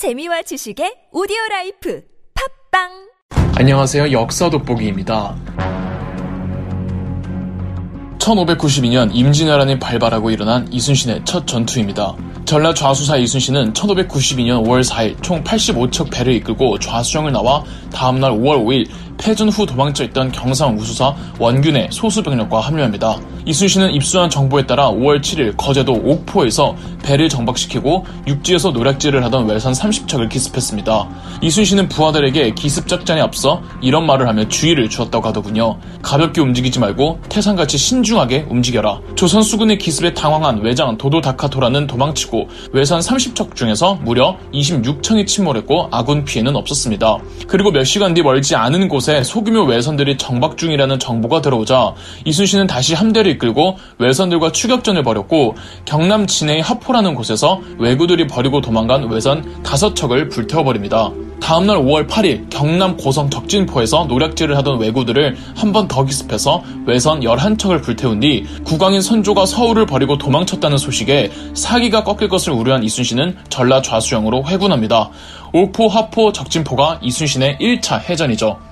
재미와 지식의 오디오 라이프 팟빵 안녕하세요. 역사 돋보기입니다. 1592년 임진왜란이 발발하고 일어난 이순신의 첫 전투입니다. 전라 좌수사 이순신은 1592년 5월 4일 총 85척 배를 이끌고 좌수영을 나와 다음날 5월 5일 패전 후 도망쳐 있던 경상 우수사 원균의 소수 병력과 합류합니다. 이순신은 입수한 정보에 따라 5월 7일 거제도 옥포에서 배를 정박시키고 육지에서 노략질을 하던 외선 30척을 기습했습니다. 이순신은 부하들에게 기습 작전에 앞서 이런 말을 하며 주의를 주었다고 하더군요. 가볍게 움직이지 말고 태산같이 신중하게 움직여라. 조선 수군의 기습에 당황한 외장 도도 다카토라는 도망치고 외선 30척 중에서 무려 26척이 침몰했고 아군 피해는 없었습니다. 그리고 몇 시간 뒤 멀지 않은 곳에 소규모 외선들이 정박 중이라는 정보가 들어오자 이순신은 다시 함대를 이끌고 외선들과 추격전을 벌였고 경남 진해의 하포라는 곳에서 왜구들이 버리고 도망간 외선 5척을 불태워버립니다. 다음날 5월 8일 경남 고성 적진포에서 노략질을 하던 왜구들을 한 번 더 기습해서 외선 11척을 불태운 뒤 국왕인 선조가 서울을 버리고 도망쳤다는 소식에 사기가 꺾일 것을 우려한 이순신은 전라 좌수영으로 회군합니다. 옥포, 하포, 적진포가 이순신의 1차 해전이죠.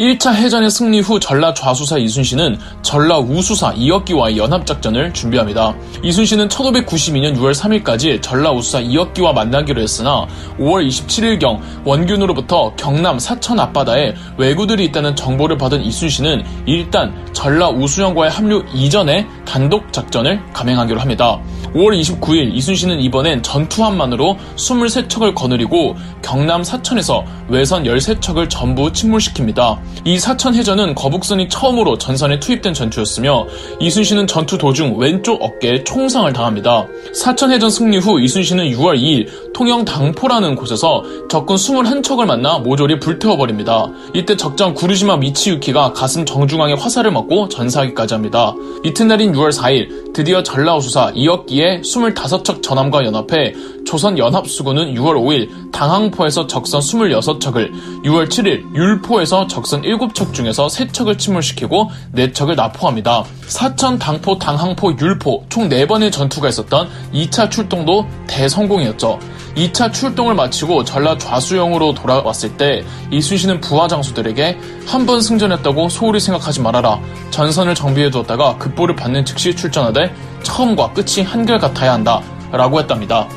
1차 해전의 승리 후 전라 좌수사 이순신은 전라 우수사 이억기와의 연합작전을 준비합니다. 이순신은 1592년 6월 3일까지 전라 우수사 이억기와 만나기로 했으나 5월 27일경 원균으로부터 경남 사천 앞바다에 왜구들이 있다는 정보를 받은 이순신은 일단 전라 우수영과의 합류 이전에 단독 작전을 감행하기로 합니다. 5월 29일 이순신은 이번엔 전투함만으로 23척을 거느리고 경남 사천에서 외선 13척을 전부 침몰시킵니다. 이 사천 해전은 거북선이 처음으로 전선에 투입된 전투였으며 이순신은 전투 도중 왼쪽 어깨에 총상을 당합니다. 사천 해전 승리 후 이순신은 6월 2일 통영 당포라는 곳에서 적군 21척을 만나 모조리 불태워버립니다. 이때 적장 구르시마 미치유키가 가슴 정중앙에 화살을 맞고 전사하기까지 합니다. 이튿날인 6월 4일 드디어 전라우수사 이억기의 25척 전함과 연합해 조선연합수군은 6월 5일 당항포에서 적선 26척을 6월 7일 율포에서 적선 7척 중에서 3척을 침몰시키고 4척을 납포합니다. 사천, 당포, 당항포, 율포 총 4번의 전투가 있었던 2차 출동도 대성공이었죠. 2차 출동을 마치고 전라 좌수영으로 돌아왔을 때 이순신은 부하 장수들에게 한 번 승전했다고 소홀히 생각하지 말아라. 전선을 정비해 두었다가 급보를 받는 즉시 출전하되 처음과 끝이 한결같아야 한다. 라고 했답니다.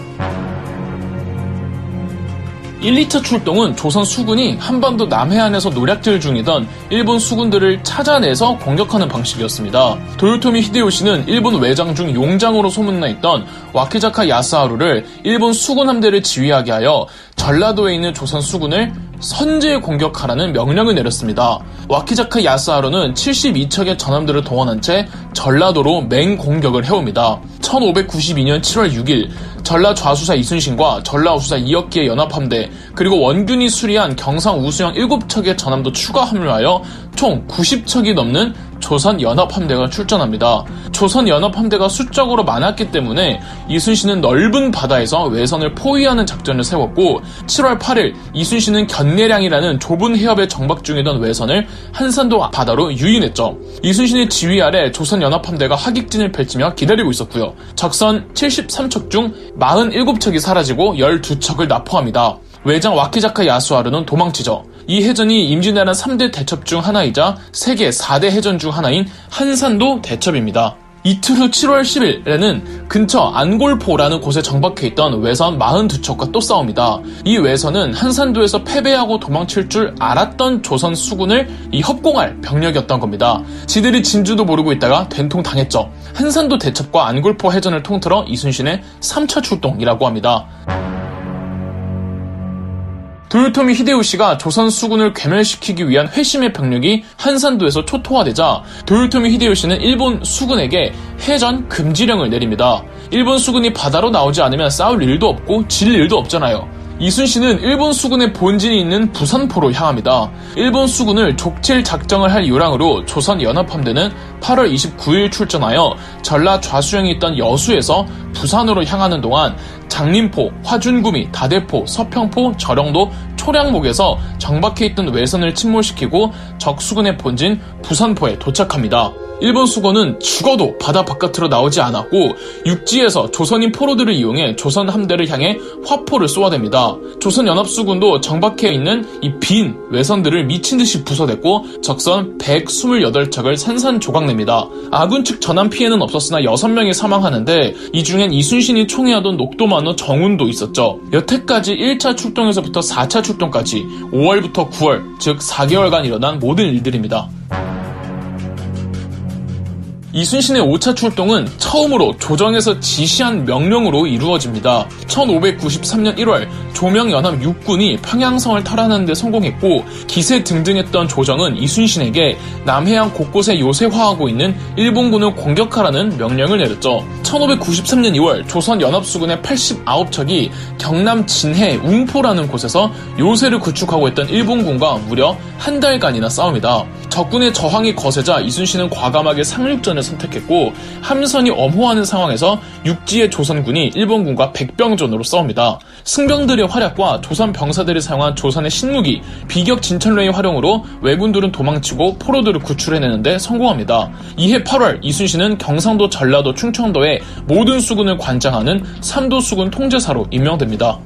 1, 2차 출동은 조선 수군이 한반도 남해안에서 노략질 중이던 일본 수군들을 찾아내서 공격하는 방식이었습니다. 도요토미 히데요시는 일본 외장 중 용장으로 소문나 있던 와키자카 야스하루를 일본 수군 함대를 지휘하게 하여 전라도에 있는 조선 수군을 선제 공격하라는 명령을 내렸습니다. 와키자카 야스하루는 72척의 전함들을 동원한 채 전라도로 맹공격을 해옵니다. 1592년 7월 6일 전라 좌수사 이순신과 전라 우수사 이억기의 연합함대 그리고 원균이 수리한 경상 우수영 7척의 전함도 추가 합류하여 총 90척이 넘는 조선 연합함대가 출전합니다. 조선 연합함대가 수적으로 많았기 때문에 이순신은 넓은 바다에서 외선을 포위하는 작전을 세웠고 7월 8일 이순신은 견내량이라는 좁은 해협에 정박 중이던 외선을 한산도 바다로 유인했죠. 이순신의 지휘 아래 조선 연합함대가 하객진을 펼치며 기다리고 있었고요. 적선 73척 중 47척이 사라지고 12척을 납포합니다. 외장 와키자카 야수하르는 도망치죠. 이 해전이 임진왜란 3대 대첩 중 하나이자 세계 4대 해전 중 하나인 한산도 대첩입니다. 이틀 후 7월 10일에는 근처 안골포라는 곳에 정박해 있던 외선 42척과 또 싸웁니다. 이 외선은 한산도에서 패배하고 도망칠 줄 알았던 조선 수군을 이 협공할 병력이었던 겁니다. 지들이 진주도 모르고 있다가 된통 당했죠. 한산도 대첩과 안골포 해전을 통틀어 이순신의 3차 출동이라고 합니다. 도요토미 히데요시가 조선 수군을 괴멸시키기 위한 회심의 병력이 한산도에서 초토화되자 도요토미 히데요시는 일본 수군에게 해전 금지령을 내립니다. 일본 수군이 바다로 나오지 않으면 싸울 일도 없고 질 일도 없잖아요. 이순신은 일본 수군의 본진이 있는 부산포로 향합니다. 일본 수군을 족칠 작정을 할 요랑으로 조선 연합함대는 8월 29일 출전하여 전라 좌수영이 있던 여수에서 부산으로 향하는 동안 장림포, 화준구미, 다대포, 서평포, 절영도, 초량목에서 정박해 있던 외선을 침몰시키고 적수군의 본진 부산포에 도착합니다. 일본 수건은 죽어도 바다 바깥으로 나오지 않았고 육지에서 조선인 포로들을 이용해 조선 함대를 향해 화포를 쏘아댑니다. 조선 연합수군도 정박해 있는 이 빈 외선들을 미친 듯이 부숴댔고 적선 128척을 산산조각냅 니다. 아군 측 전함 피해는 없었으나 6명이 사망하는데 이 중엔 이순신이 총애하던 녹도만호 정운도 있었죠. 여태까지 1차 출동에서부터 4차 출동까지 5월부터 9월 즉 4개월간 일어난 모든 일들입니다. 이순신의 5차 출동은 처음으로 조정에서 지시한 명령으로 이루어집니다. 1593년 1월 조명연합 육군이 평양성을 탈환하는 데 성공했고 기세 등등했던 조정은 이순신에게 남해안 곳곳에 요새화하고 있는 일본군을 공격하라는 명령을 내렸죠. 1593년 2월 조선 연합수군의 89척이 경남 진해 웅포라는 곳에서 요새를 구축하고 있던 일본군과 무려 한 달간이나 싸웁니다. 적군의 저항이 거세자 이순신은 과감하게 상륙전을 선택했고 함선이 엄호하는 상황에서 육지의 조선군이 일본군과 백병전으로 싸웁니다. 승병들의 활약과 조선 병사들이 사용한 조선의 신무기, 비격 진천로의 활용으로 왜군들은 도망치고 포로들을 구출해내는데 성공합니다. 이해 8월 이순신은 경상도, 전라도, 충청도의 모든 수군을 관장하는 삼도 수군 통제사로 임명됩니다.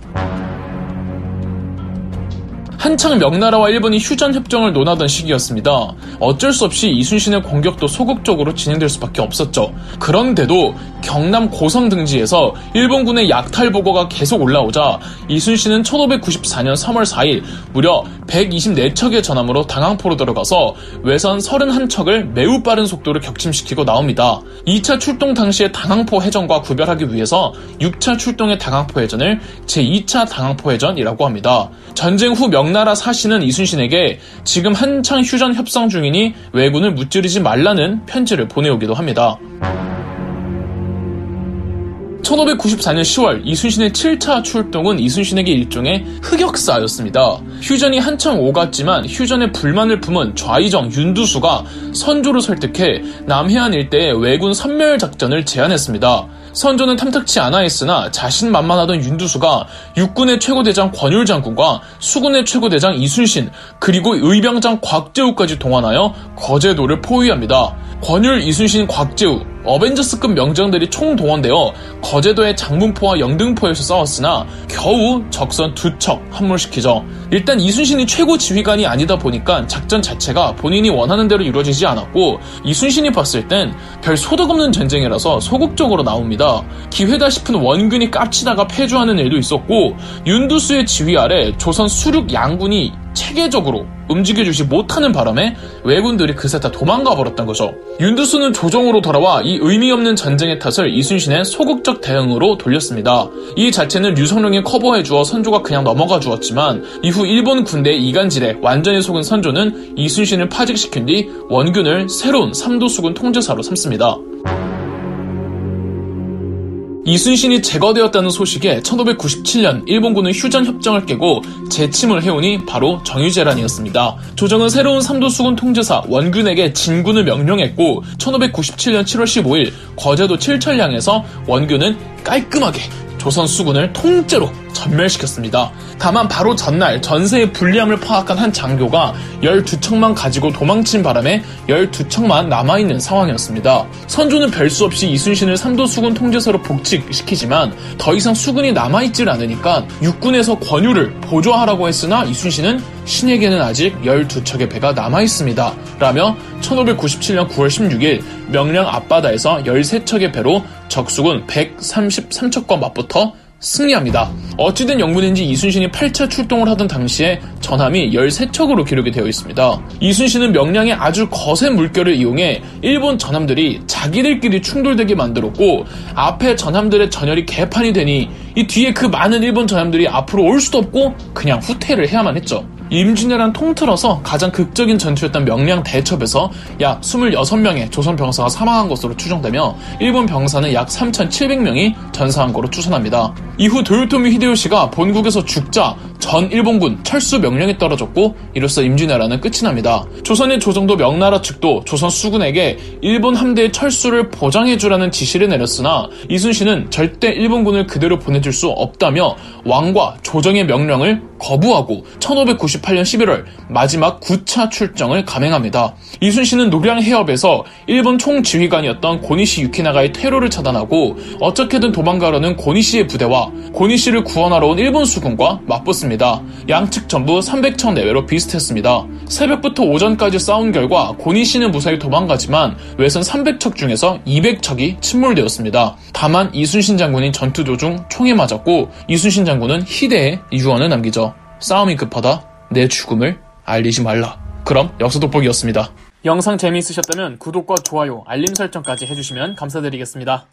한창 명나라와 일본이 휴전 협정을 논하던 시기였습니다. 어쩔 수 없이 이순신의 공격도 소극적으로 진행될 수밖에 없었죠. 그런데도 경남 고성 등지에서 일본군의 약탈 보고가 계속 올라오자 이순신은 1594년 3월 4일 무려 124척의 전함으로 당항포로 들어가서 외선 31척을 매우 빠른 속도로 격침시키고 나옵니다. 2차 출동 당시의 당항포 해전과 구별하기 위해서 6차 출동의 당항포 해전을 제2차 당항포 해전이라고 합니다. 전쟁 후 명나라 사신은 이순신에게 지금 한창 휴전 협상 중이니 왜군을 무찌르지 말라는 편지를 보내오기도 합니다. 1594년 10월 이순신의 7차 출동은 이순신에게 일종의 흑역사였습니다. 휴전이 한창 오갔지만 휴전에 불만을 품은 좌이정 윤두수가 선조를 설득해 남해안 일대에 왜군 선멸 작전을 제안했습니다. 선조는 탐탁치 않아 했으나 자신만만하던 윤두수가 육군의 최고대장 권율 장군과 수군의 최고대장 이순신 그리고 의병장 곽재우까지 동원하여 거제도를 포위합니다. 권율, 이순신, 곽재우 어벤져스급 명장들이 총동원되어 거제도의 장문포와 영등포에서 싸웠으나 겨우 적선 두 척 함몰시키죠. 일단 이순신이 최고 지휘관이 아니다 보니까 작전 자체가 본인이 원하는 대로 이루어지지 않았고 이순신이 봤을 땐 별 소득 없는 전쟁이라서 소극적으로 나옵니다. 기회다 싶은 원균이 깝치다가 패주하는 일도 있었고 윤두수의 지휘 아래 조선 수륙 양군이 체계적으로 움직여주지 못하는 바람에 왜군들이 그새 다 도망가 버렸던 거죠. 윤두수는 조정으로 돌아와 이 의미 없는 전쟁의 탓을 이순신의 소극적 대응으로 돌렸습니다. 이 자체는 류성룡이 커버해 주어 선조가 그냥 넘어가 주었지만 이후 일본 군대의 이간질에 완전히 속은 선조는 이순신을 파직시킨 뒤 원균을 새로운 삼도수군 통제사로 삼습니다. 이순신이 제거되었다는 소식에 1597년 일본군은 휴전 협정을 깨고 재침을 해오니 바로 정유재란이었습니다. 조정은 새로운 삼도수군 통제사 원균에게 진군을 명령했고 1597년 7월 15일 거제도 칠천량에서 원균은 깔끔하게 조선 수군을 통째로 전멸시켰습니다. 다만 바로 전날 전세의 불리함을 파악한 한 장교가 12척만 가지고 도망친 바람에 12척만 남아있는 상황이었습니다. 선조는 별수 없이 이순신을 삼도수군 통제서로 복직시키지만 더 이상 수군이 남아있질 않으니까 육군에서 권유를 보조하라고 했으나 이순신은 신에게는 아직 12척의 배가 남아있습니다. 라며 1597년 9월 16일 명량 앞바다에서 13척의 배로 적수군 133척과 맞붙어 승리합니다. 어찌된 영문인지 이순신이 8차 출동을 하던 당시에 전함이 13척으로 기록이 되어 있습니다. 이순신은 명량의 아주 거센 물결을 이용해 일본 전함들이 자기들끼리 충돌되게 만들었고 앞에 전함들의 전열이 개판이 되니 이 뒤에 그 많은 일본 전함들이 앞으로 올 수도 없고 그냥 후퇴를 해야만 했죠. 임진왜란 통틀어서 가장 극적인 전투였던 명량 대첩에서 약 26명의 조선 병사가 사망한 것으로 추정되며 일본 병사는 약 3,700명이 전사한 것으로 추산합니다. 이후 도요토미 히데요시가 본국에서 죽자 전 일본군 철수 명령이 떨어졌고 이로써 임진왜란은 끝이 납니다. 조선의 조정도 명나라 측도 조선 수군에게 일본 함대의 철수를 보장해주라는 지시를 내렸으나 이순신은 절대 일본군을 그대로 보내줄 수 없다며 왕과 조정의 명령을 거부하고 1598년 11월 마지막 9차 출정을 감행합니다. 이순신은 노량 해협에서 일본 총지휘관이었던 고니시 유키나가의 테러를 차단하고 어떻게든 도망가려는 고니시의 부대와 고니시를 구원하러 온 일본 수군과 맞붙습니다. 양측 전부 300척 내외로 비슷했습니다. 새벽부터 오전까지 싸운 결과 고니시는 무사히 도망가지만 외선 300척 중에서 200척이 침몰되었습니다. 다만 이순신 장군이 전투 도중 총에 맞았고 이순신 장군은 희대의 유언을 남기죠. 싸움이 급하다. 내 죽음을 알리지 말라. 그럼 역사 돋보기였습니다. 영상 재미있으셨다면 구독과 좋아요, 알림 설정까지 해주시면 감사드리겠습니다.